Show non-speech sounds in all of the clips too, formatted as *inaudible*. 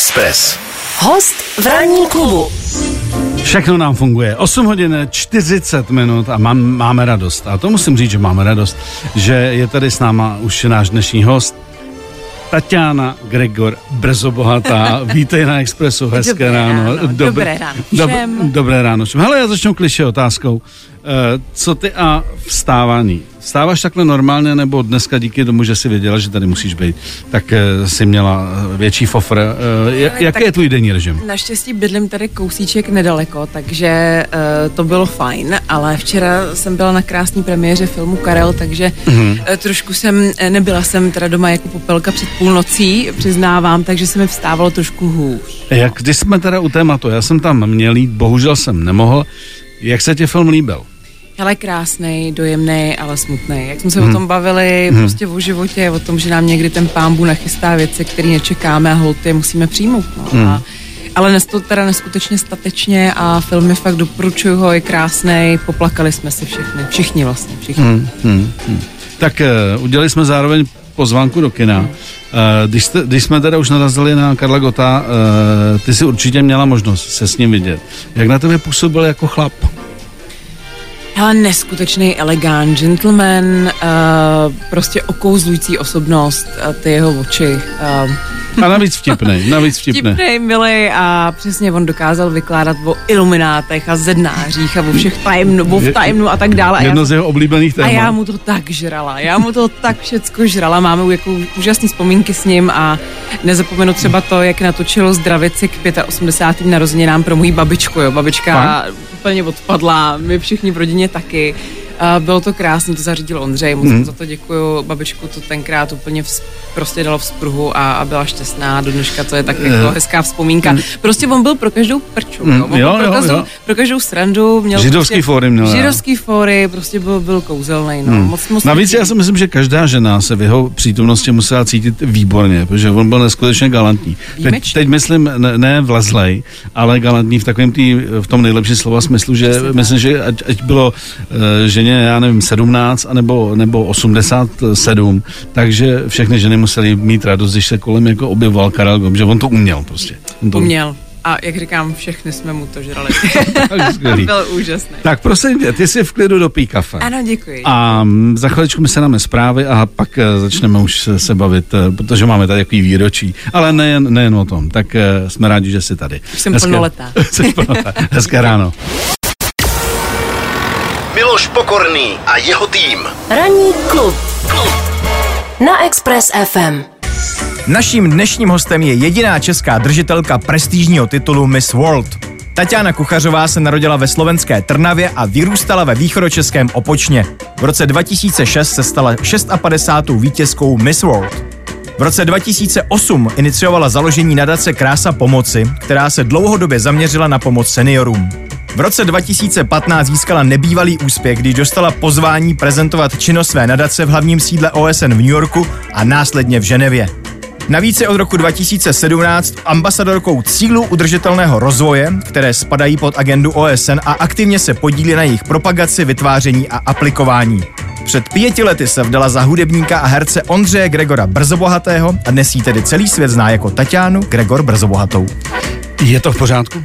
Express. Host v ranní klubu. Všechno nám funguje. 8 hodin 40 minut a mám, máme radost. A to musím říct, že máme radost, že je tady s náma už náš dnešní host, Tatiana Gregor Brzobohatá. *laughs* Vítej na Expressu, hezké Dobré ráno. ráno, dobré ráno Dob, všem. dobré ráno všem. Hele, já začnu kliše otázkou. Uh, co ty a vstávání? Vstáváš takhle normálně, nebo dneska díky tomu, že jsi věděla, že tady musíš být, tak uh, jsi měla eh, větší fofr. Uh, jak, Ale jaký je tvůj denní režim? Naštěstí bydlím tady kousíček nedaleko, takže uh, to bylo fajn, ale včera jsem byla na krásné premiéře filmu Karel, takže Mhm. uh, trošku jsem, eh, nebyla jsem teda doma jako popelka před půlnocí, přiznávám, takže se mi vstávalo trošku hůř. Jak, když jsme teda u tématu, já jsem tam měl jít, bohužel jsem nemohl. Jak se ti film líbil? Ale krásný, dojemný, ale smutný. Jak jsme se Mhm. o tom bavili, prostě o životě, o tom, že nám někdy ten pámbu nachystá věci, které nečekáme a holt je musíme přijmout. No. Mhm. A, ale nes to teda neskutečně statečně a film je fakt doporučuju ho, je krásný, poplakali jsme si všichni, všichni vlastně, všichni. Hmm, hmm, hmm. Tak uh, udělali jsme zároveň pozvánku do kina. Uh, když, jste, když jsme teda už narazili na Karla Gota, uh, ty si určitě měla možnost se s ním vidět. Jak na tebe působil jako chlap? Hele, neskutečný elegant, gentleman, uh, prostě okouzlující osobnost, a ty jeho oči. Uh, A navíc vtipnej, navíc vtipnej. Vtipnej, milý a přesně on dokázal vykládat o iluminátech a zednářích a o všech tajemnu, o Je- tajemnu a tak dále. A já, Jedno z jeho oblíbených a témat. já mu to tak žrala, já mu to tak všecko žrala, máme jako úžasné vzpomínky s ním a nezapomenu třeba to, jak natočil zdravici k 85. narozeninám pro moji babičku, jo, babička úplně odpadla, my všichni v rodině taky. A bylo to krásné, to zařídil Ondřej, moc hmm. za to děkuju. Babičku to tenkrát úplně vz, prostě dalo vzpruhu a, a byla šťastná. Do dneška to je tak jako hezká vzpomínka. Prostě on byl pro každou prču. Mm, Jo? On jo, pro, jo, každou, jo. pro každou srandu. Měl Židovský prostě, fóry měl. Židovský fóry, prostě byl, byl kouzelný. No. Moc, moc Navíc já si myslím, že každá žena se v jeho přítomnosti musela cítit výborně, protože on byl neskutečně galantní. Teď, teď myslím ne, ne vlezlej, ale galantní v takovém tý, v tom nejlepším slova smyslu, že Přesně tak. myslím, že ať, ať bylo uh, ženě, já nevím, 17 anebo, nebo 87, takže všechny ženy musely mít radost, když se kolem jako objevoval Karel Gott, že on to uměl prostě. On to Uměl. A jak říkám, všechny jsme mu to žrali. *laughs* Byl úžasný. Tak prosím tě, ty si v klidu dopí kafe. Ano, děkuji. A mm, za chviličku my se dáme zprávy a pak eh, začneme už se, bavit, eh, protože máme tady takový výročí. Ale nejen, nejen o tom, tak eh, jsme rádi, že jsi tady. Jsem plnoletá. *laughs* Jsi plnoletá. Hezké ráno. Miloš Pokorný a jeho tým. Ranní klub. Na Express FM. Naším dnešním hostem je jediná česká držitelka prestižního titulu Miss World. Tatiana Kuchařová se narodila ve slovenské Trnavě a vyrůstala ve východočeském Opočně. V roce 2006 se stala 56. vítězkou Miss World. V roce 2008 iniciovala založení nadace Krása pomoci, která se dlouhodobě zaměřila na pomoc seniorům. V roce 2015 získala nebývalý úspěch, když dostala pozvání prezentovat činnost své nadace v hlavním sídle OSN v New Yorku a následně v Ženevě. Navíc je od roku 2017 ambasadorkou cílů udržitelného rozvoje, které spadají pod agendu OSN a aktivně se podílí na jejich propagaci, vytváření a aplikování. Před pěti lety se vdala za hudebníka a herce Ondřeje Gregora Brzobohatého a dnes ji tedy celý svět zná jako Tatianu Gregor Brzobohatou. Je to v pořádku?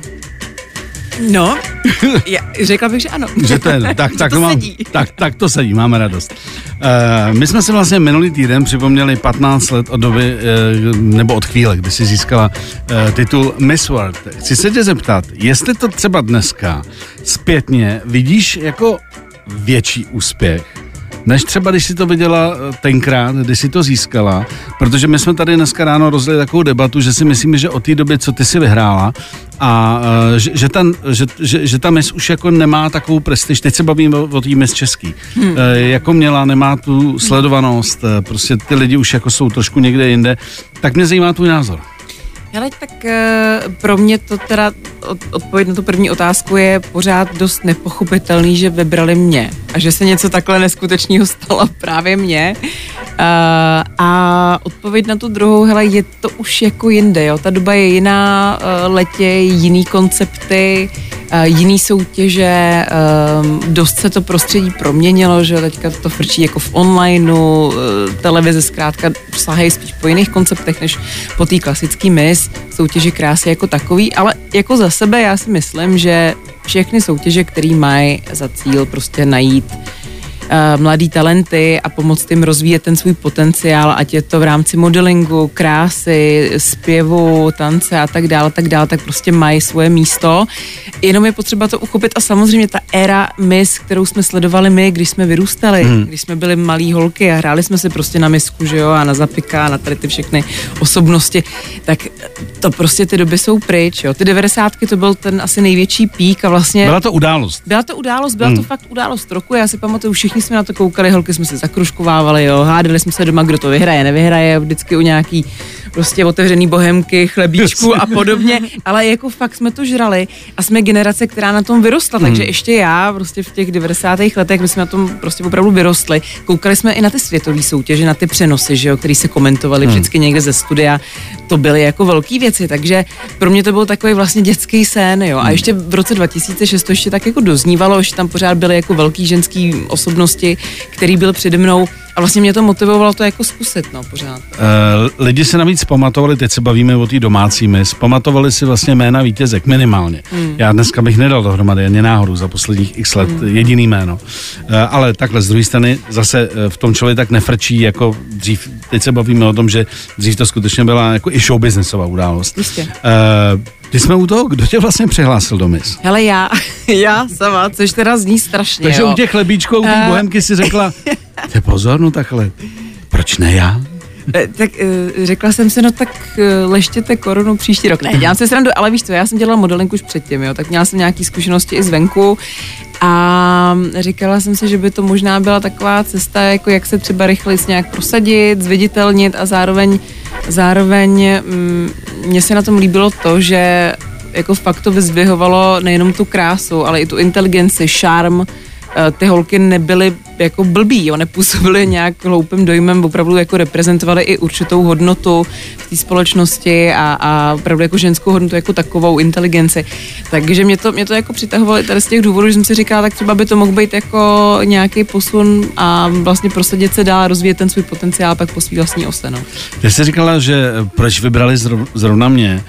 No, *laughs* já, řekla bych, že ano. Že to je, *laughs* tak, tak, to mám, sedí. tak, tak to sedí, máme radost. Uh, my jsme si vlastně minulý týden připomněli 15 let od doby, uh, nebo od chvíle, kdy jsi získala uh, titul Miss World. Chci se tě zeptat, jestli to třeba dneska zpětně vidíš jako větší úspěch, než třeba, když si to viděla eh, tenkrát, když si to získala, protože my jsme tady dneska ráno rozjeli takovou debatu, že si myslíme, že od té doby, co ty si vyhrála, a eh, že, že, ta, že, že, že ta mis už jako nemá takovou prestiž, teď se bavíme o, o té mis český, hmm. jako měla, nemá tu sledovanost, eh, prostě ty lidi už jako jsou trošku někde jinde, tak mě zajímá tvůj názor. Ale tak eh, pro mě to teda od, odpověď na tu první otázku je pořád dost nepochopitelný, že vybrali mě a že se něco takhle neskutečného stalo *laughs* právě mně. Uh, a odpověď na tu druhou, hele, je to už jako jinde, jo. Ta doba je jiná, uh, letě jiný koncepty, uh, Uh, jiný soutěže, um, dost se to prostředí proměnilo, že teďka to frčí jako v onlineu, uh, televize zkrátka sahají spíš po jiných konceptech, než po té klasický mis, soutěže krásy jako takový, ale jako za sebe já si myslím, že všechny soutěže, které mají za cíl prostě najít mladý talenty a pomoct jim rozvíjet ten svůj potenciál, ať je to v rámci modelingu, krásy, zpěvu, tance a tak dále, tak dále, tak prostě mají svoje místo. Jenom je potřeba to uchopit a samozřejmě ta éra Miss, kterou jsme sledovali my, když jsme vyrůstali, hmm. když jsme byli malí holky a hráli jsme se prostě na misku, že jo, a na zapika, a na tady ty všechny osobnosti, tak to prostě ty doby jsou pryč, jo. Ty devadesátky to byl ten asi největší pík a vlastně... Byla to událost. Byla to událost, byla hmm. to fakt událost roku. Já si pamatuju, všichni jsme na to koukali, holky jsme se zakruškovávali, jo, hádali jsme se doma, kdo to vyhraje, nevyhraje, vždycky u nějaký prostě otevřený bohemky, chlebíčku a podobně, ale jako fakt jsme to žrali a jsme generace, která na tom vyrostla, hmm. takže ještě já prostě v těch 90. letech, my jsme na tom prostě opravdu vyrostli. Koukali jsme i na ty světové soutěže, na ty přenosy, že jo, které se komentovaly hmm. vždycky někde ze studia. To byly jako velké věci, takže pro mě to byl takový vlastně dětský sen, jo. A hmm. ještě v roce 2006 to ještě tak jako doznívalo, že tam pořád byly jako velký ženský osobnosti, který byl přede mnou a vlastně mě to motivovalo to jako zkusit, no, pořád. Uh, lidi se navíc pamatovali, teď se bavíme o té domácí mis, pamatovali si vlastně jména vítězek minimálně. Hmm. Já dneska bych nedal dohromady ani náhodou za posledních x let hmm. jediný jméno. Uh, ale takhle z druhé strany zase uh, v tom člověk tak nefrčí jako dřív, teď se bavíme o tom, že dřív to skutečně byla jako i showbiznesová událost. Jistě. Uh, ty jsme u toho, kdo tě vlastně přihlásil do mis? Hele, já, *laughs* já sama, což teda zní strašně, Takže jo. u těch chlebíčků, u té uh... bohemky si řekla, *laughs* ty pozor, no takhle, proč ne já? Eh, tak uh, řekla jsem si, no tak leštěte korunu příští rok. Ne, dělám se srandu, ale víš co, já jsem dělala modeling už předtím, jo, tak měla jsem nějaké zkušenosti i zvenku a říkala jsem si, že by to možná byla taková cesta, jako jak se třeba rychleji nějak prosadit, zviditelnit a zároveň, zároveň mm, mně se na tom líbilo to, že jako fakt to vyzdvihovalo nejenom tu krásu, ale i tu inteligenci, šarm, Eh, ty holky nebyly jako blbý, jo, nepůsobily nějak hloupým dojmem, opravdu jako reprezentovaly i určitou hodnotu v té společnosti a, a opravdu jako ženskou hodnotu jako takovou inteligenci. Takže mě to, mě to jako přitahovalo tady z těch důvodů, že jsem si říkala, tak třeba by to mohl být jako nějaký posun a vlastně prosadit se dál, rozvíjet ten svůj potenciál pak po svý vlastní ose. No. Ty jsi říkala, že proč vybrali zrovna mě,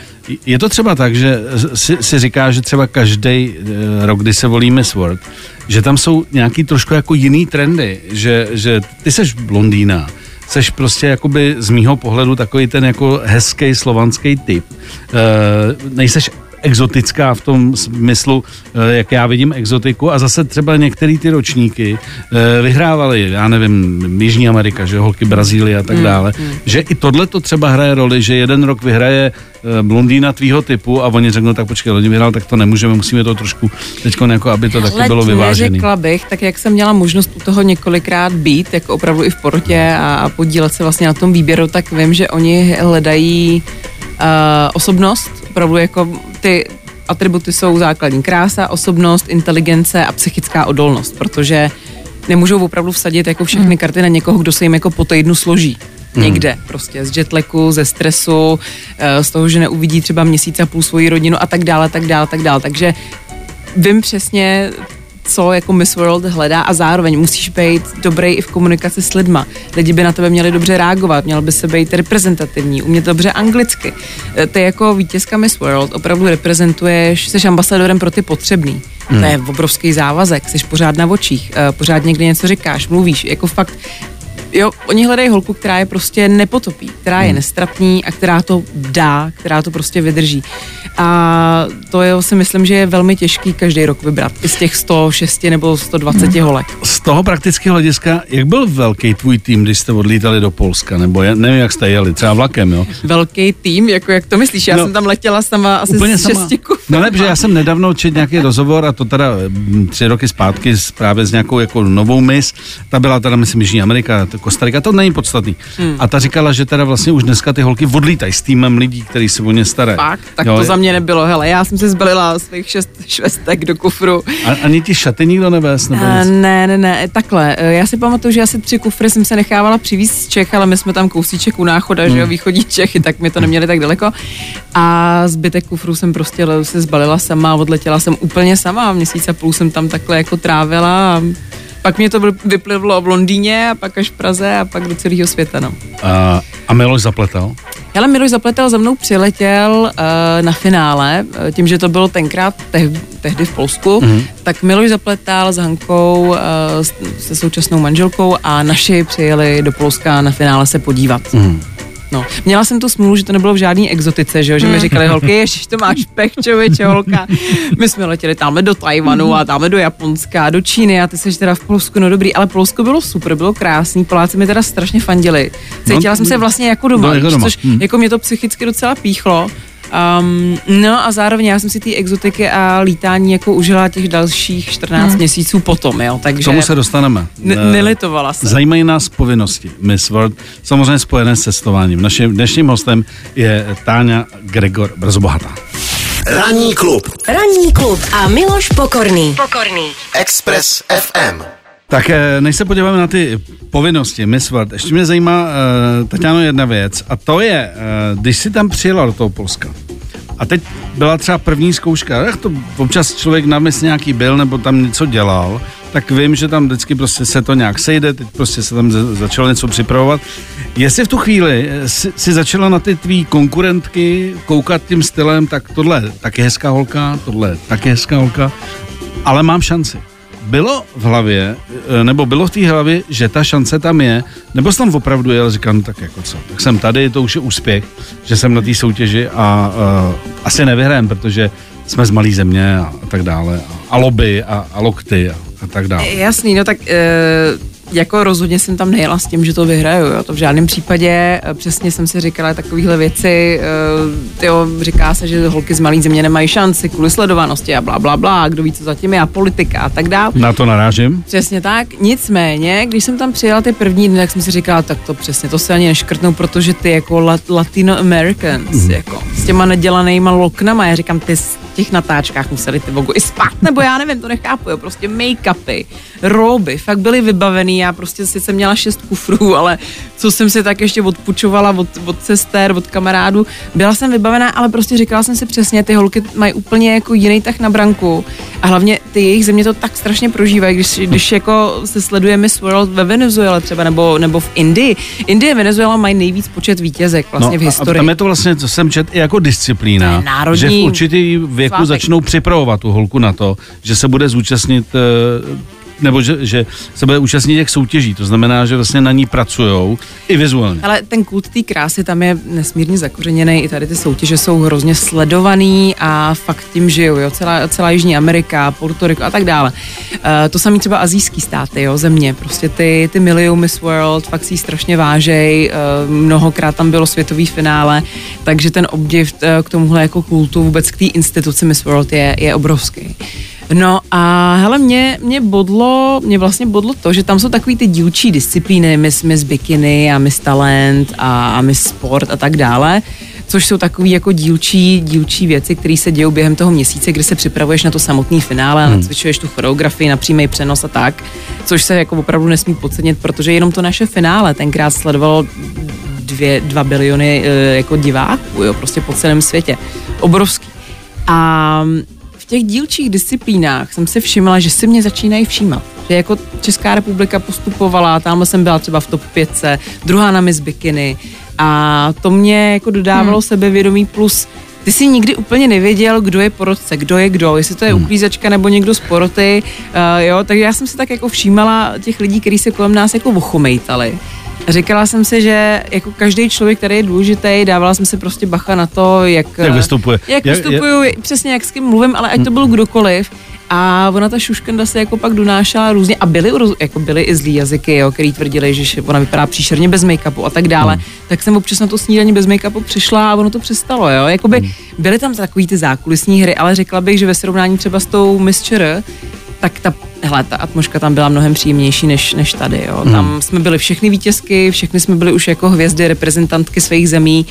je to třeba tak, že si, si říká, že třeba každý eh, rok, kdy se volí Miss World, že tam jsou nějaký trošku jako jiný trendy, že, že ty seš blondýna, seš prostě jakoby z mýho pohledu takový ten jako hezký slovanský typ. E, nejseš exotická v tom smyslu, eh, jak já vidím exotiku a zase třeba některé ty ročníky eh, vyhrávaly, já nevím, Jižní Amerika, že holky Brazílie a tak hmm, dále, mm, mm. že i tohle to třeba hraje roli, že jeden rok vyhraje eh, blondýna tvýho typu a oni řeknou, tak počkej, oni vyhrál, tak to nemůžeme, musíme to trošku teď jako, aby to taky bylo vyvážené. Řekla bych, tak jak jsem měla možnost u toho několikrát být, jako opravdu i v porotě a, a podílet se vlastně na tom výběru, tak vím, že oni hledají uh, osobnost, opravdu jako ty atributy jsou základní krása, osobnost, inteligence a psychická odolnost, protože nemůžou opravdu vsadit jako všechny hmm. karty na někoho, kdo se jim jako po týdnu složí. Hmm. Někde prostě z jetlagu, ze stresu, eh, z toho, že neuvidí třeba měsíc a půl svoji rodinu a tak dále, tak dále, tak dále. Takže vím přesně, co jako Miss World hledá a zároveň musíš být dobrý i v komunikaci s lidma. Lidi by na tebe měli dobře reagovat, měl by se být reprezentativní, umět dobře anglicky. E, ty jako vítězka Miss World opravdu reprezentuješ, jsi ambasadorem pro ty potřebný. Hmm. To je obrovský závazek, jsi pořád na očích, e, pořád někde něco říkáš, mluvíš, jako fakt jo, oni hledají holku, která je prostě nepotopí, která je hmm. nestrapní a která to dá, která to prostě vydrží. A to je, si myslím, že je velmi těžký každý rok vybrat. I z těch 106 nebo 120 hmm. holek. Z toho praktického hlediska, jak byl velký tvůj tým, když jste odlítali do Polska? Nebo já nevím, jak jste jeli, třeba vlakem, jo? Velký tým, jako jak to myslíš? Já no, jsem tam letěla sama asi úplně z šesti No ne, protože já jsem nedávno četl nějaký rozhovor a to teda mm, tři roky zpátky právě s nějakou jako novou mis. Ta byla teda, myslím, Jižní Amerika, Kostarika, to není podstatný. Hmm. A ta říkala, že teda vlastně už dneska ty holky odlítají s týmem lidí, kteří se o ně starají. Fakt? Tak jo, to za mě mě nebylo, hele, já jsem se zbalila svých šest švestek do kufru. A, ani ti šaty nikdo nevést? Nebo A nic? ne, ne, ne, takhle. eh, Já si pamatuju, že asi tři kufry jsem se nechávala přivízt z Čech, ale my jsme tam kousíček u náchoda, že Hmm. jo, východní Čechy, tak mi to neměli tak daleko. A zbytek kufru jsem prostě se zbalila sama, odletěla jsem úplně sama, měsíc a půl jsem tam takhle jako trávila a pak mě to vy- vyplivlo v Londýně a pak až v Praze a pak do celého světa, no. A, a Miloš zapletal? Hele, Miloš Zapletal za mnou přiletěl uh, na finále, eh, tím, že to bylo tenkrát teh, tehdy v Polsku, mm-hmm. tak Miloš Zapletal s Hankou, uh, se současnou manželkou a naši přijeli do Polska na finále se podívat. Mm. No. Měla jsem tu smůlu, že to nebylo v žádný exotice, že, jo? že mi říkali holky, ježiš, to máš pech, člověče, holka. My jsme letěli tamhle do Tajvanu a tamhle do Japonska, do Číny a ty jsi teda v Polsku, no dobrý, ale Polsko bylo super, bylo krásný, Poláci mi teda strašně fandili. Cítila No, jsem se vlastně jako doma, no, jako doma. což Hm. jako mě to psychicky docela píchlo. Um, no a zároveň já jsem si ty exotiky a lítání jako užila těch dalších 14 měsíců potom, jo, K takže tomu se dostaneme. ne- Eh, nelitovala se. Zajímají nás povinnosti Miss World, samozřejmě spojené s cestováním. Naším dnešním hostem je Táňa Gregor Brzobohatá. Ranní klub Ranní klub a Miloš Pokorný. Pokorný. Express FM. Tak eh, než se podíváme na ty povinnosti Miss World, ještě mě zajímá, uh, Tatiano, jedna věc a to je, uh, když jsi tam přijela do toho Polska a teď byla třeba první zkouška, jak to občas člověk na mis nějaký byl nebo tam něco dělal, tak vím, že tam vždycky prostě se to nějak sejde, teď prostě se tam za- začalo něco připravovat. Jestli v tu chvíli eh, si, si začala na ty tvý konkurentky koukat tím stylem, tak tohle je taky hezká holka, tohle je taky hezká holka, ale mám šanci. Bylo v hlavě, eh, nebo bylo v té hlavě, že ta šance tam je, nebo jsem tam opravdu jel, říkám, no tak jako co, tak jsem tady, to už je úspěch, že jsem na té soutěži a uh, asi nevyhrajem, protože jsme z malé země a, a tak dále, a, a lobby a, a lokty a, a tak dále. Jasný, no tak jako rozhodně jsem tam nejela s tím, že to vyhraju, jo. to v žádném případě, e, přesně jsem si říkala takovéhle věci, e, tyjo, říká se, že holky z malé země nemají šanci kvůli sledovanosti a bla, bla, bla, kdo ví, co zatím je a politika a tak dále. Na to narážím. Přesně tak. Nicméně, když jsem tam přijela ty první dny, tak jsem si říkala, tak to přesně, to se ani neškrtnou, protože ty jako lat, Latino Americans, mm. jako s těma nedělanýma loknama, já říkám, ty těch natáčkách museli ty vogu i spát, nebo já nevím, to nechápu, jo, prostě make-upy, roby, fakt byly vybavený, já prostě sice měla šest kufrů, ale co jsem si tak ještě odpučovala od, od sester, od kamarádů, byla jsem vybavená, ale prostě říkala jsem si přesně, ty holky mají úplně jako jiný tak na branku a hlavně ty jejich země to tak strašně prožívají, když, když jako se sleduje Miss World ve Venezuele třeba, nebo, nebo v Indii. Indie a Venezuela mají nejvíc počet vítězek vlastně v No a- historii. A tam je to vlastně, co jsem čet, i jako disciplína, To je národní že v určitý věku svátek. začnou připravovat tu holku na to, že se bude zúčastnit eh, nebo že, že se bude účastnit těch soutěží, to znamená, že vlastně na ní pracujou i vizuálně. Ale ten kult té krásy tam je nesmírně zakořeněný, i tady ty soutěže jsou hrozně sledovaný a fakt tím žijou, jo, celá, celá Jižní Amerika, Puerto Rico a tak dále. Uh, to samý třeba azijský státy, jo, země, prostě ty, ty miliou Miss World, fakt si ji strašně vážej, uh, mnohokrát tam bylo světový finále, takže ten obdiv uh, k tomuhle jako kultu, vůbec k té instituci Miss World je, je obrovský. No a hele, mě, mě bodlo, mě vlastně bodlo to, že tam jsou takový ty dílčí disciplíny, Miss, Miss Bikini a Miss Talent a, a Miss Sport a tak dále, což jsou takový jako dílčí, dílčí věci, které se dějou během toho měsíce, kdy se připravuješ na to samotný finále a nacvičuješ tu choreografii na přímý přenos a tak, což se jako opravdu nesmí podcenit, protože jenom to naše finále tenkrát sledovalo dvě, dva biliony eh, jako diváků, jo, prostě po celém světě. Obrovský. A v těch dílčích disciplínách jsem si všimla, že si mě začínají všímat. Že jako Česká republika postupovala, tam jsem byla třeba v top 5, druhá na Miss Bikini a to mě jako dodávalo hmm. sebevědomí plus ty jsi nikdy úplně nevěděl, kdo je porodce, kdo je kdo, jestli to je uklízečka nebo někdo z poroty, uh, jo, takže já jsem si tak jako všímala těch lidí, kteří se kolem nás jako ochomejtali. Říkala jsem si, že jako každý člověk, který je důležitý, dávala jsem si prostě bacha na to, jak, Jak vystupuje. jak Jak- vystupuju, přesně jak s kým mluvím, ale ať to byl kdokoliv. A ona ta šuškanda se jako pak donášela různě a byly, jako byly i zlý jazyky, jo, který tvrdili, že ona vypadá příšerně bez make-upu a tak dále. Tak jsem občas na to snídaní bez make-upu přišla a ono to přestalo, jo. Jakoby byly tam takový ty zákulisní hry, ale řekla bych, že ve srovnání třeba s tou Miss ČR, tak ta, hele, ta atmosféra tam byla mnohem příjemnější než, než tady. Jo. Tam jsme byli všechny vítězky, všechny jsme byli už jako hvězdy, reprezentantky svých zemí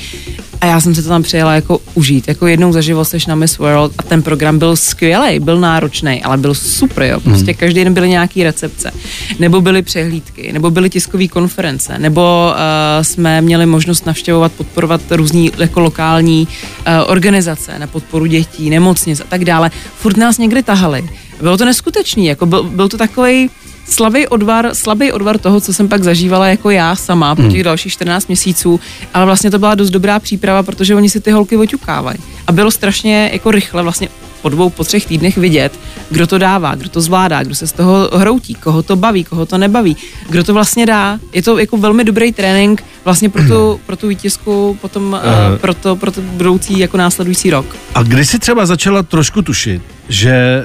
a já jsem se to tam přijela jako užít. Jako jednou za život seš na Miss World a ten program byl skvělý, byl náročný, ale byl super, jo. Prostě Hmm. každý den byly nějaký recepce, nebo byly přehlídky, nebo byly tiskové konference, nebo uh, jsme měli možnost navštěvovat, podporovat různý jako lokální uh, organizace na podporu dětí, nemocnic a tak dále. Furt nás někdy tahali. Bylo to neskutečný, jako byl, byl to takový slabý odvar, slabý odvar toho, co jsem pak zažívala jako já sama po těch dalších 14 měsíců, ale vlastně to byla dost dobrá příprava, protože oni si ty holky oťukávají. A bylo strašně jako rychle vlastně po dvou, po třech týdnech vidět, kdo to dává, kdo to zvládá, kdo se z toho hroutí, koho to baví, koho to nebaví, kdo to vlastně dá. Je to jako velmi dobrý trénink vlastně pro tu, pro tu vítězku, potom uh, pro, to, pro to budoucí jako následující rok. A kdy jsi třeba začala trošku tušit, že,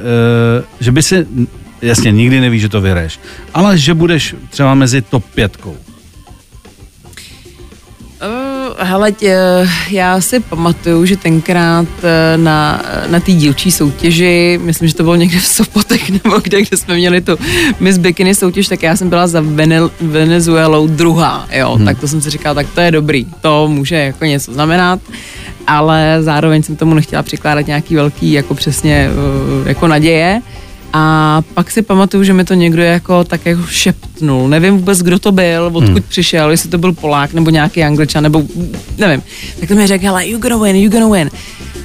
uh, že by si, jasně, nikdy nevíš, že to vyhraješ, ale že budeš třeba mezi top pětkou. Uh, hele, tě, já si pamatuju, že tenkrát eh, na, na té dílčí soutěži, myslím, že to bylo někde v Sopotech *laughs* nebo kde, kde jsme měli tu Miss Bikini soutěž, tak já jsem byla za Vene, Venezuelou druhá, jo, hmm. tak to jsem si říkala, tak to je dobrý, to může jako něco znamenat, ale zároveň jsem tomu nechtěla přikládat nějaký velký, jako přesně, uh, jako naděje, a pak si pamatuju, že mi to někdo jako tak jako šeptnul. Nevím vůbec, kdo to byl, odkud hmm. přišel, jestli to byl Polák nebo nějaký Angličan, nebo nevím. Tak to mi řekl, hele, you gonna win, you gonna win.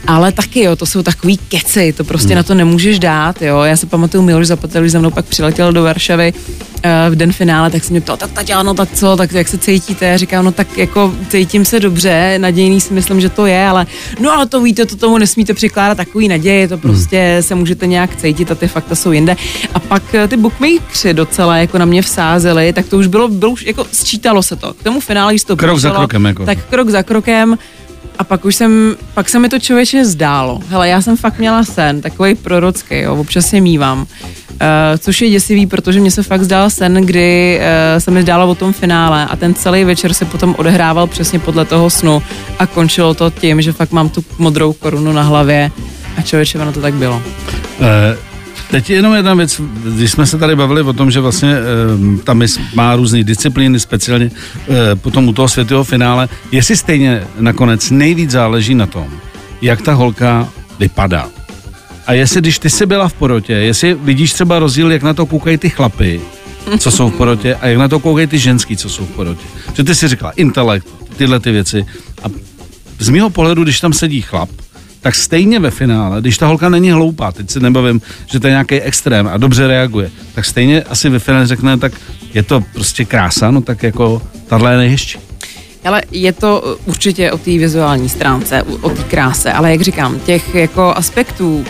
Ale taky, jo, to jsou takový keci, to prostě hmm. na to nemůžeš dát, jo. Já si pamatuju, Miloš Zapatel, když za mnou pak přiletěl do Varšavy uh, v den finále, tak se mě ptal, tak Tatiano, tak co, tak jak se cítíte? Já říkám, no tak jako cítím se dobře, nadějný si myslím, že to je, ale no ale to víte, to tomu nesmíte přikládat takový naděje, to prostě hmm. se můžete nějak cítit a ty fakta jsou jinde. A pak eh, ty bookmakeri docela jako na mě vsázeli, tak to už bylo, bylo už jako sčítalo se to. K tomu finále, když to Krok za přišlo, krokem, jako. Tak krok za krokem. A pak už jsem, pak se mi to člověče zdálo. Hele, já jsem fakt měla sen, takový prorocký, jo, občas je mývám. Uh, což je děsivý, protože mě se fakt zdál sen, kdy uh, se mi zdálo o tom finále a ten celý večer se potom odehrával přesně podle toho snu a končilo to tím, že fakt mám tu modrou korunu na hlavě a člověče, ono to tak bylo. Uh, Teď jenom jedna věc, když jsme se tady bavili o tom, že vlastně e, tam má různé disciplíny, speciálně e, potom u toho světového finále, jestli stejně nakonec nejvíc záleží na tom, jak ta holka vypadá. A jestli, když ty jsi byla v porotě, jestli vidíš třeba rozdíl, jak na to koukají ty chlapy, co jsou v porotě, a jak na to koukají ty ženský, co jsou v porotě. Že ty si říkala intelekt, tyhle ty věci. A z mého pohledu, když tam sedí chlap, tak stejně ve finále, když ta holka není hloupá, teď si nebavím, že to je nějaký extrém a dobře reaguje, tak stejně asi ve finále řekne, tak je to prostě krása, no tak jako tahle je nejhezčí. Ale je to určitě o té vizuální stránce, o té kráse, ale jak říkám, těch jako aspektů,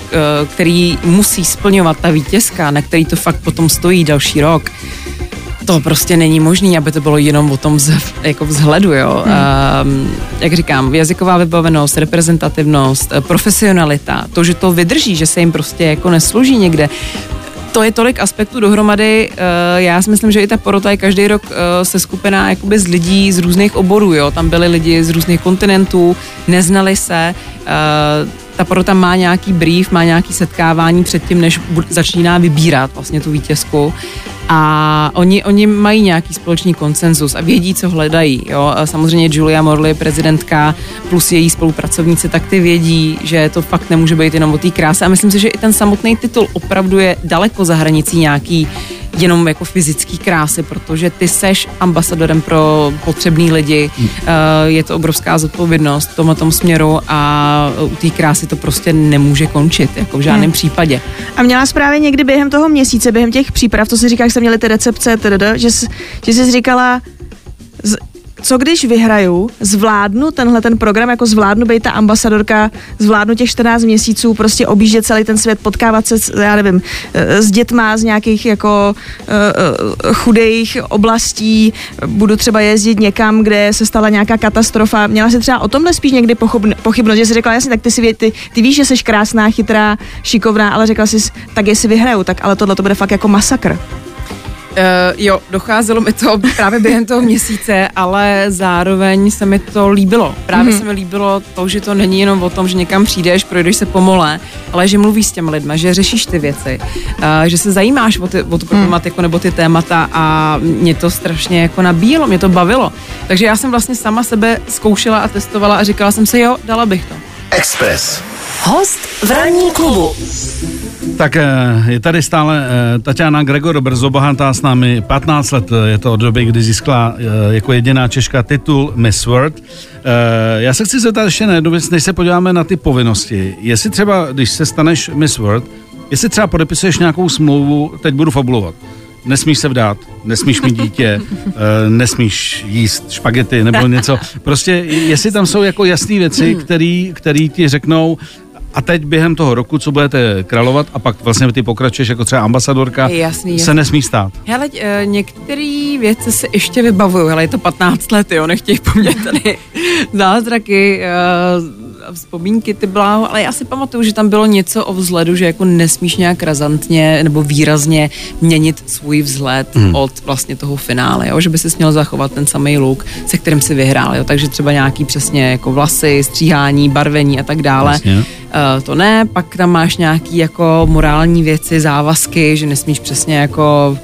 který musí splňovat ta vítězka, na který to fakt potom stojí další rok, to prostě není možné, aby to bylo jenom o tom z, jako vzhledu, jo. Hmm. Um, jak říkám, jazyková vybavenost, reprezentativnost, profesionalita, to, že to vydrží, že se jim prostě jako nesluží někde, to je tolik aspektů dohromady. Já si myslím, že i ta porota je každý rok se skupená jakoby z lidí z různých oborů. Jo. Tam byli lidi z různých kontinentů, neznali se. Ta porota má nějaký brief, má nějaký setkávání předtím, než začíná vybírat vlastně tu vítězku. A oni, oni mají nějaký společný konsenzus a vědí, co hledají. Jo? Samozřejmě Julia Morley, prezidentka, plus její spolupracovníci, tak ty vědí, že to fakt nemůže být jenom o té kráse. A myslím si, že i ten samotný titul opravdu je daleko za hranicí nějaký jenom jako fyzický krásy, protože ty seš ambasadorem pro potřebný lidi, hmm. je to obrovská zodpovědnost v tomhle tom směru a u té krásy to prostě nemůže končit, jako v žádném hmm. případě. A měla právě někdy během toho měsíce, během těch příprav, to si říkáš, jste měli ty recepce, tdd, že, jsi, že jsi říkala, co když vyhraju, zvládnu tenhle ten program, jako zvládnu být ta ambasadorka, zvládnu těch 14 měsíců, prostě objíždět celý ten svět, potkávat se, s, já nevím, s dětma z nějakých jako uh, chudých oblastí, budu třeba jezdit někam, kde se stala nějaká katastrofa. Měla si třeba o tomhle spíš někdy pochybnost, že jsi řekla, jasně, tak ty, si, ty, ty víš, že jsi krásná, chytrá, šikovná, ale řekla jsi, tak jestli vyhraju, tak ale tohle to bude fakt jako masakr. Uh, jo, docházelo mi to právě během toho měsíce, ale zároveň se mi to líbilo. Právě mm-hmm. se mi líbilo to, že to není jenom o tom, že někam přijdeš, projdeš se pomole, ale že mluvíš s těmi lidmi, že řešíš ty věci, uh, že se zajímáš o, ty, o tu problematiku nebo ty témata a mě to strašně jako nabíjelo, mě to bavilo. Takže já jsem vlastně sama sebe zkoušela a testovala a říkala jsem si, jo, dala bych to. Express. Host v ranní klubu. Tak eh, je tady stále eh, Tatiana Gregor brzo bohatá s námi 15 let. eh, Je to od doby, kdy získala jako jediná Češka titul Miss World. Eh, Já se chci zeptat ještě na jednu věc, než se podíváme na ty povinnosti. Jestli třeba, když se staneš Miss World, jestli třeba podepisuješ nějakou smlouvu, teď budu fabulovat, nesmíš se vdát, nesmíš mít dítě, *laughs* eh, nesmíš jíst špagety nebo něco. Prostě jestli tam jsou jako jasné věci, který, který ti řeknou, a teď během toho roku, co budete královat a pak vlastně ty pokračuješ jako třeba ambasadorka, Jasný, se jasný. nesmí stát. Hele, e, některé věci se ještě vybavuju, ale je to 15 let, jo, nechtějí po mně tady *laughs* zázraky, e, vzpomínky, ty bláho, ale já si pamatuju, že tam bylo něco o vzhledu, že jako nesmíš nějak razantně nebo výrazně měnit svůj vzhled hmm. od vlastně toho finále, jo, že by si měl zachovat ten samý look, se kterým si vyhrál, jo, takže třeba nějaký přesně jako vlasy, stříhání, barvení a tak dále. Jasně. Uh, to ne, pak tam máš nějaký jako morální věci, závazky, že nesmíš přesně jako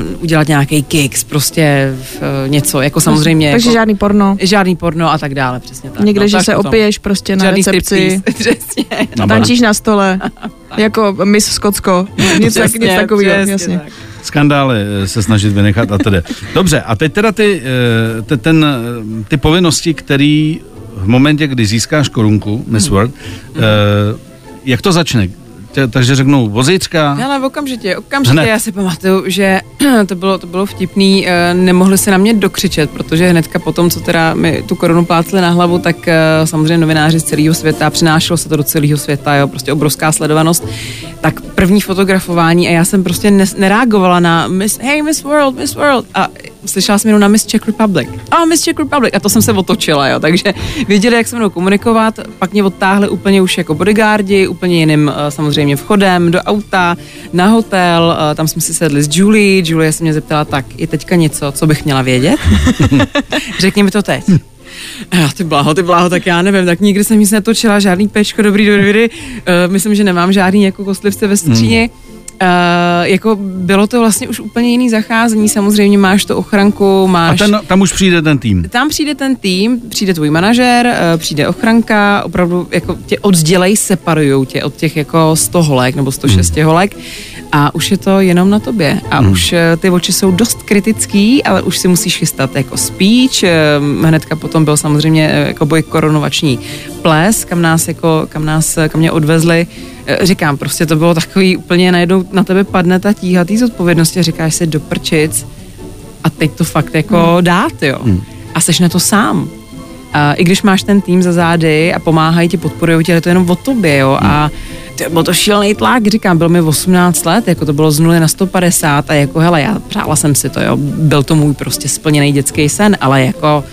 uh, udělat nějaký kicks, prostě uh, něco, jako samozřejmě. Takže jako, žádný porno. žádný porno a tak dále, přesně tak. Někde, no, že tak se potom. opiješ prostě na Žádný recepci. *laughs* přesně. Na bar. Tančíš na stole, *laughs* jako Miss Skotsko. *laughs* Něco, tak, Přesně, něco takového, jasně. tak. Skandály eh, se snažit vynechat a tedy. Dobře, a teď teda ty, eh, te- ten, eh, ty povinnosti, které v momentě, kdy získáš korunku Miss World, eh, jak to začne? Takže řeknou vozíčka, Ale okamžitě, okamžitě, Hned. Já si pamatuju, že *clears throat* to bylo, to bylo vtipný, eh, nemohli se na mě dokřičet, protože hnedka potom, co teda mi tu korunu plácli na hlavu, tak eh, samozřejmě novináři z celého světa, přinášelo se to do celého světa, jo, prostě obrovská sledovanost, tak první fotografování a já jsem prostě nes- nereagovala na Miss, hey Miss World, Miss World. A slyšela jsem jenom na Miss Czech Republic. A Miss Czech Republic a to jsem se otočila, jo, takže věděli, jak se mnou komunikovat, pak mě odtáhli úplně už jako bodyguardi, úplně jiným eh, samozřejmě vchodem do auta, na hotel, eh, tam jsme si sedli s Julie, Julie se mě zeptala, tak je teďka něco, co bych měla vědět? *laughs* Řekni mi to teď. Já, ty bláho, ty bláho, tak já nevím, tak nikdy jsem nic netočila, žádný pečko, dobrý, dobrý, uh, myslím, že nemám žádný jako kostlivce ve skříni. Uh, jako bylo to vlastně už úplně jiný zacházení, samozřejmě máš tu ochranku, a máš... ten, tam už přijde ten tým. Tam přijde ten tým, přijde tvůj manažer, eh, přijde ochranka, opravdu jako tě oddělej, separujou tě od těch jako 100 holek nebo 106 hmm. holek a už je to jenom na tobě. A hmm. už eh, ty oči jsou dost kritický, ale už si musíš chystat jako speech, hnedka potom byl samozřejmě jako boj koronovační ples, kam nás jako, kam nás, kam mě odvezli říkám, prostě to bylo takový úplně najednou na tebe padne ta tíha té zodpovědnosti a říkáš si do prčic a teď to fakt jako hmm. dát, jo. Hmm. A seš na to sám. A I když máš ten tým za zády a pomáhají ti, podporují tě, ale to je jenom o tobě, jo. Hmm. A to byl to šílený tlak, říkám, bylo mi 18 let, jako to bylo z 0 na 150 a jako hele, já přála jsem si to, jo. Byl to můj prostě splněný dětský sen, ale jako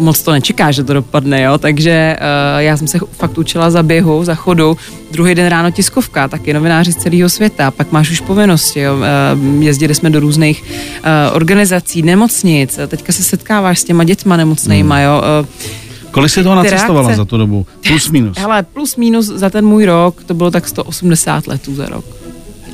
moc to nečeká, že to dopadne, jo, takže uh, já jsem se fakt učila za běhu, za chodu, druhý den ráno tiskovka, taky novináři z celého světa, pak máš už povinnosti, jo, uh, jezdili jsme do různých uh, organizací, nemocnic, teďka se setkáváš s těma dětma nemocnejma, Hmm. jo, uh, Kolik jsi toho nacestovala reakce- za tu dobu? Plus minus. hele, plus minus za ten můj rok, to bylo tak 180 letů za rok.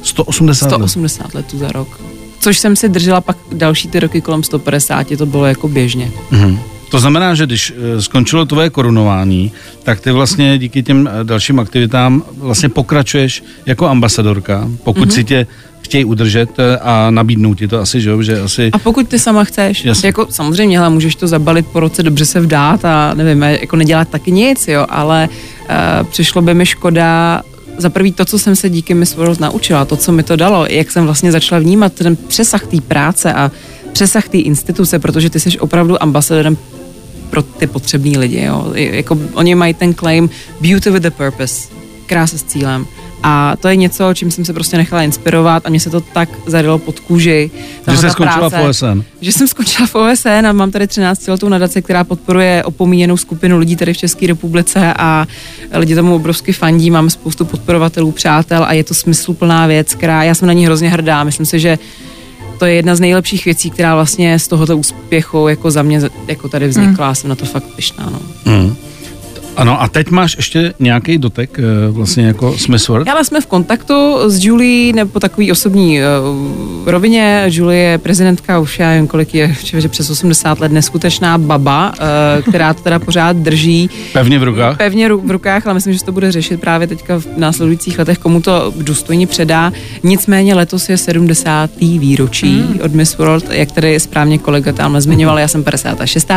180 let. 180 letů za rok. Což jsem si držela pak další ty roky kolem 150, to bylo jako běžně. Mhm. To znamená, že když eh, skončilo tvoje korunování, tak ty vlastně díky těm eh, dalším aktivitám vlastně pokračuješ jako ambasadorka, pokud mm-hmm. si tě chtějí udržet eh, a nabídnou ti to asi, že jo, že asi... A pokud ty sama chceš, Jasně. jako samozřejmě, hele, můžeš to zabalit po roce, dobře se vdát a nevím, jako nedělat taky nic, jo, ale uh, přišlo by mi škoda za prvý to, co jsem se díky Miss World naučila, to, co mi to dalo, jak jsem vlastně začala vnímat ten přesah té práce a přesah té instituce, protože ty jsi opravdu ambasadorem pro ty potřební lidi, jo. Jako, oni mají ten claim beauty with a purpose, krása s cílem. A to je něco, čím jsem se prostě nechala inspirovat a mně se to tak zadalo pod kůži. Že jsi skončila v práce OSN. že jsem skončila v OSN a mám tady 13 letou nadaci, která podporuje opomíjenou skupinu lidí tady v České republice a lidi tomu obrovsky fandí, máme spoustu podporovatelů, přátel a je to smysluplná věc, která já jsem na ní hrozně hrdá. Myslím si, že to je jedna z nejlepších věcí, která vlastně z tohoto úspěchu jako za mě jako tady vznikla. Mm. Jsem na to fakt pyšná. No. Mm. Ano, a teď máš ještě nějaký dotek eh, vlastně jako Smith World? Ale jsme v kontaktu s Julie nebo takový osobní uh, rovině. Julie je prezidentka, už já nevím, kolik je, že přes 80 let, neskutečná baba, uh, která to teda pořád drží. Pevně v rukách? Pevně v rukách, ale myslím, že se to bude řešit právě teďka v následujících letech, komu to důstojně předá. Nicméně letos je 70. výročí mm. od Miss World, jak tady správně kolega tam zmiňoval, já jsem 56.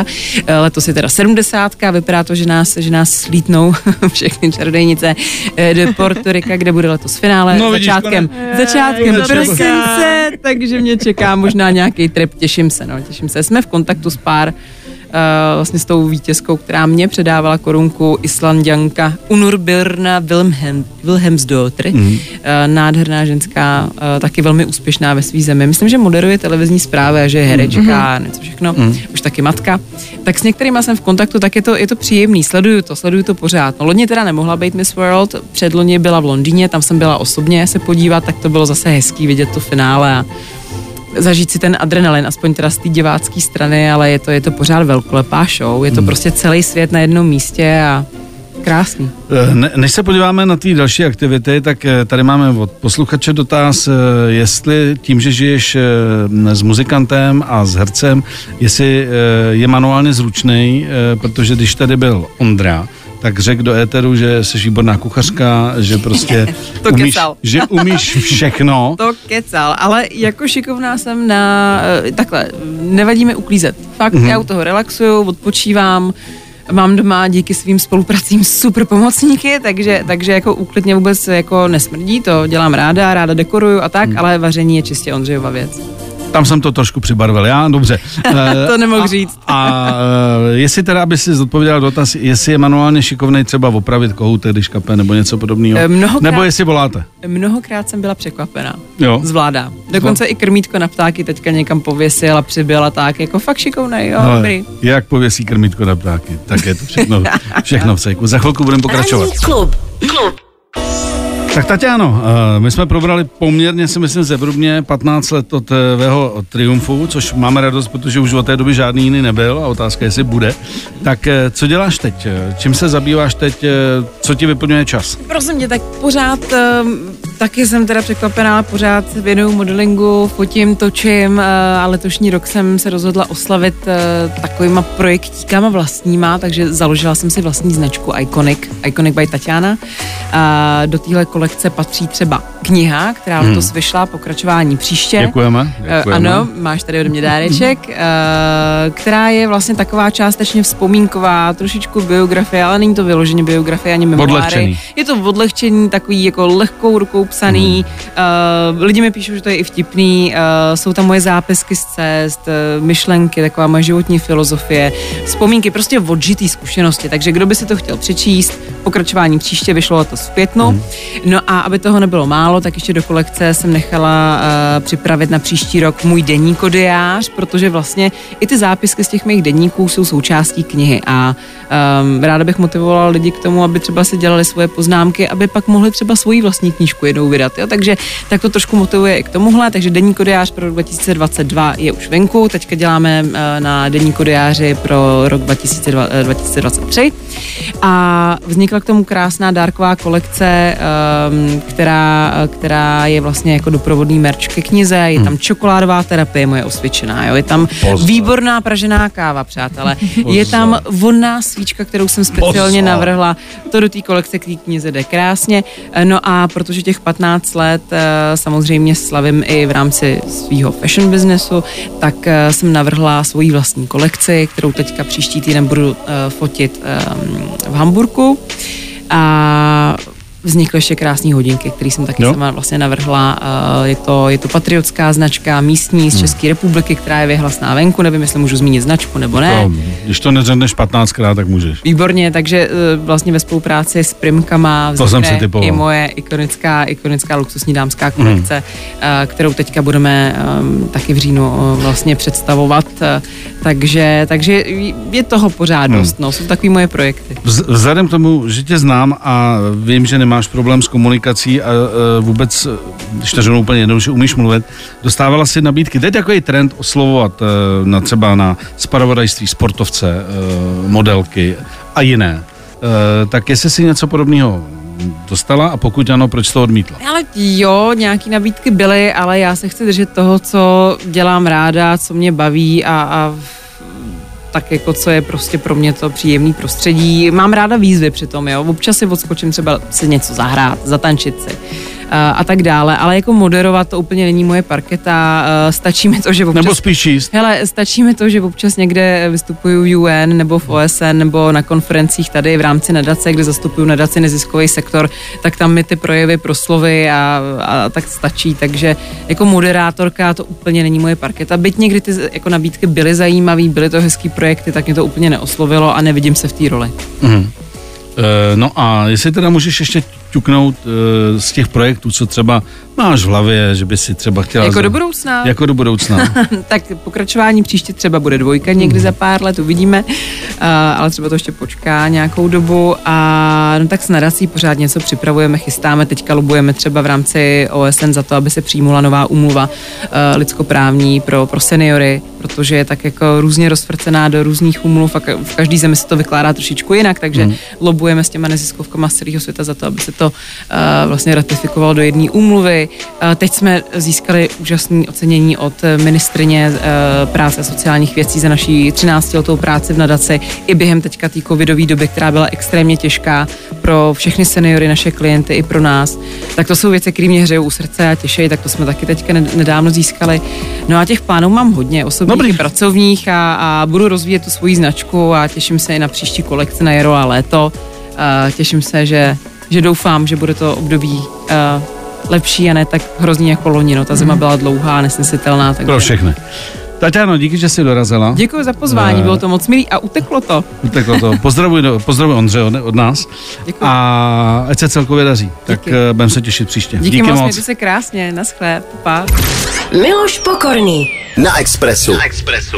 Letos je teda 70. Vypadá to, že nás, že nás slítnou *laughs* všechny čarodejnice eh, do Portorika, kde bude letos finále no, vidíš, začátkem, pane. začátkem Je, prosince, takže mě čeká možná nějaký trip, těším se, no, těším se. Jsme v kontaktu s pár vlastně s tou vítězkou, která mě předávala korunku, Islandianka Unurbirna Wilhelm, Wilhelmsdotter, mm. uh, nádherná ženská, uh, taky velmi úspěšná ve své zemi. Myslím, že moderuje televizní zprávy a že je herečka, mm. něco všechno, mm. už taky matka. Tak s některými jsem v kontaktu, tak je to, je to příjemný, sleduju to, sleduju to pořád. No loni teda nemohla být Miss World, předloni byla v Londýně, tam jsem byla osobně se podívat, tak to bylo zase hezký vidět to finále a zažít si ten adrenalin, aspoň teda z té divácké strany, ale je to, je to pořád velkolepá show, je to hmm. prostě celý svět na jednom místě a krásný. Ne, než se podíváme na ty další aktivity, tak eh, tady máme od posluchače dotaz, eh, jestli tím, že žiješ eh, s muzikantem a s hercem, jestli je manuálně zručný, protože když tady byl Ondra, tak řekl do éteru, že jsi výborná kuchařka, že prostě *laughs* to umíš, kecal. že umíš všechno. *laughs* To kecal, ale jako šikovná jsem na, eh, takhle, nevadí mi uklízet. Fakt, Mhm. mm-hmm. já u toho relaxuju, odpočívám, mám doma díky svým spolupracím super pomocníky, takže, takže jako úklidně vůbec jako nesmrdí, to dělám ráda, ráda dekoruju a tak, Mhm. ale vaření je čistě Ondřejova věc. Tam jsem to trošku přibarvil, já, dobře. *laughs* Eh, To nemohl a, říct. A eh, jestli teda, aby si zodpověděl dotaz, jestli je manuálně šikovnej třeba opravit kohoutek, když kape, nebo něco podobného. Eh, mnohokrát- Nebo jestli voláte. Mnohokrát jsem byla překvapená. Jo. Zvládá. Dokonce i krmítko na ptáky teďka někam pověsil a přibyl a tak, jako fakt šikovnej, jo, Hele, dobrý. jak pověsí krmítko na ptáky, tak je to všechno, *laughs* všechno v cejku. Za chvilku budeme pokračovat. Ranní klub. Klub. Tak Tatiano, eh, my jsme probrali poměrně, si myslím, zevrubně 15 let od eh, tvého triumfu, což máme radost, protože už od té doby žádný jiný nebyl a otázka je, jestli bude. Tak eh, co děláš teď? Eh, Čím se zabýváš teď? eh, Co ti vyplňuje čas? Prosím tě, tak pořád, taky jsem teda překvapená, pořád věnuju modelingu, fotím, točím a letošní rok jsem se rozhodla oslavit takovýma projektíkama vlastníma, takže založila jsem si vlastní značku Iconic, Iconic by Tatiana. A do téhle kolekce patří třeba kniha, která Hmm. letos vyšla, pokračování příště. Děkujeme. Eh, děkujeme. Ano, máš tady ode mě dáreček, *laughs* eh, která je vlastně taková částečně vzpomínková, trošičku biografie, ale není to vyloženě biografie ani memoáry. Odlehčený. Je to odlehčení, takový jako lehkou rukou psaný. Uh, lidi mi píšou, že to je i vtipný. Jsou tam moje zápisky z cest, myšlenky, taková moje životní filozofie, vzpomínky, prostě odžitý zkušenosti. Takže kdo by si to chtěl přečíst, pokračování příště vyšlo letos v květnu. No a aby toho nebylo málo, tak ještě do kolekce jsem nechala uh, připravit na příští rok můj denní kodiář, protože vlastně i ty zápisky z těch mých denníků jsou součástí knihy a um, ráda bych motivovala lidi k tomu, aby třeba si dělali svoje poznámky, aby pak mohli třeba svoji vlastní knížku jednou vydat. Jo? Takže tak to trošku motivuje i k tomuhle, takže denní kodiář pro rok 2022 je už venku, teďka děláme uh, na denní kodiáři pro rok 2002, eh, 2023 a vznikla k tomu krásná dárková kolekce, um, která, která je vlastně jako doprovodný merch ke knize, je tam čokoládová terapie moje osvědčená, jo? je tam Pozor. výborná pražená káva, přátelé, je tam vonná svíčka, kterou jsem speciálně Pozor. navrhla, to do té kolekce k té knize jde krásně, no a protože těch 15 let eh, samozřejmě slavím i v rámci svého fashion businessu, tak eh, jsem navrhla svoji vlastní kolekci, kterou teďka příští týden budu eh, fotit eh, v Hamburgu a vznikly ještě krásné hodinky, které jsem taky Jo. sama vlastně navrhla. Eh, Je to, je to patriotská značka místní z České republiky, která je vyhlasná venku, nevím, jestli můžu zmínit značku nebo ne. To, když to neřekneš 15krát, tak můžeš. Výborně, takže eh, vlastně ve spolupráci s Primkama vznikne i moje ikonická, ikonická luxusní dámská kolekce, eh, kterou teďka budeme taky v říjnu vlastně představovat. Takže, takže je toho pořád dost, no, jsou takový moje projekty. Vz- Vzhledem k tomu, že tě znám a vím, že nemáš problém s komunikací a e, vůbec, e, když to řeknu úplně jednoduše, umíš mluvit, dostávala si nabídky. Teď takový trend oslovovat e, na třeba na spravodajství sportovce, e, modelky a jiné. E, tak jestli si něco podobného dostala a pokud ano, proč to odmítla? Ale jo, nějaký nabídky byly, ale já se chci držet toho, co dělám ráda, co mě baví a, a tak jako co je prostě pro mě to příjemný prostředí. Mám ráda výzvy přitom, jo. Občas si odskočím třeba si něco zahrát, zatančit si a, a tak dále, ale jako moderovat to úplně není moje parketa, uh, stačí mi to, že občas... Nebo spíš jíst? Hele, stačí mi to, že občas někde vystupuju UN nebo v OSN nebo na konferencích tady v rámci nadace, kde zastupuju nadaci neziskový sektor, tak tam mi ty projevy, proslovy a, a tak stačí, takže jako moderátorka to úplně není moje parketa. Byť někdy ty jako nabídky byly zajímavé, byly to hezký projekty, tak mě to úplně neoslovilo a nevidím se v té roli. Mhm. E, no a jestli teda můžeš ještě ťuknout e, z těch projektů, co třeba máš v hlavě, že by si třeba chtěla... Jako za- do budoucna? Jako do budoucna. *laughs* tak pokračování příště třeba bude dvojka někdy za pár let, uvidíme, uh, ale třeba to ještě počká nějakou dobu a no tak s nadací pořád něco připravujeme, chystáme, teďka lobujeme třeba v rámci OSN za to, aby se přijmula nová umluva uh, lidskoprávní pro, pro seniory, protože je tak jako různě rozvrcená do různých umluv a v každý zemi se to vykládá trošičku jinak, takže hmm. lobujeme s těma neziskovkama z celého světa za to, aby se to uh, vlastně ratifikovalo do jedné úmluvy. Uh, teď jsme získali úžasné ocenění od ministrině uh, práce a sociálních věcí za naší 13 letou práci v nadaci i během teďka té covidové doby, která byla extrémně těžká pro všechny seniory, naše klienty i pro nás. Tak to jsou věci, které mě hřejou u srdce a těšejí, tak to jsme taky teďka ned- nedávno získali. No a těch plánů mám hodně, osobních Dobrý. i pracovních a, a budu rozvíjet tu svoji značku a těším se i na příští kolekci na jaro a léto. Uh, těším se, že, že doufám, že bude to období uh, lepší a ne tak hrozný jako loni. No, ta zima byla dlouhá a nesnesitelná. Takže... Pro všechny. Tatiano, díky, že jsi dorazila. Děkuji za pozvání, bylo to moc milý a uteklo to. Uteklo to. Pozdravuj, do- pozdravuj Ondře od, od nás. Děkuji. A ať se celkově daří. Tak Díky. eh, budeme se těšit příště. Díky, Díky moc, mějte se krásně, naschle, pa. Miloš Pokorný. Na Expressu. Na Expressu.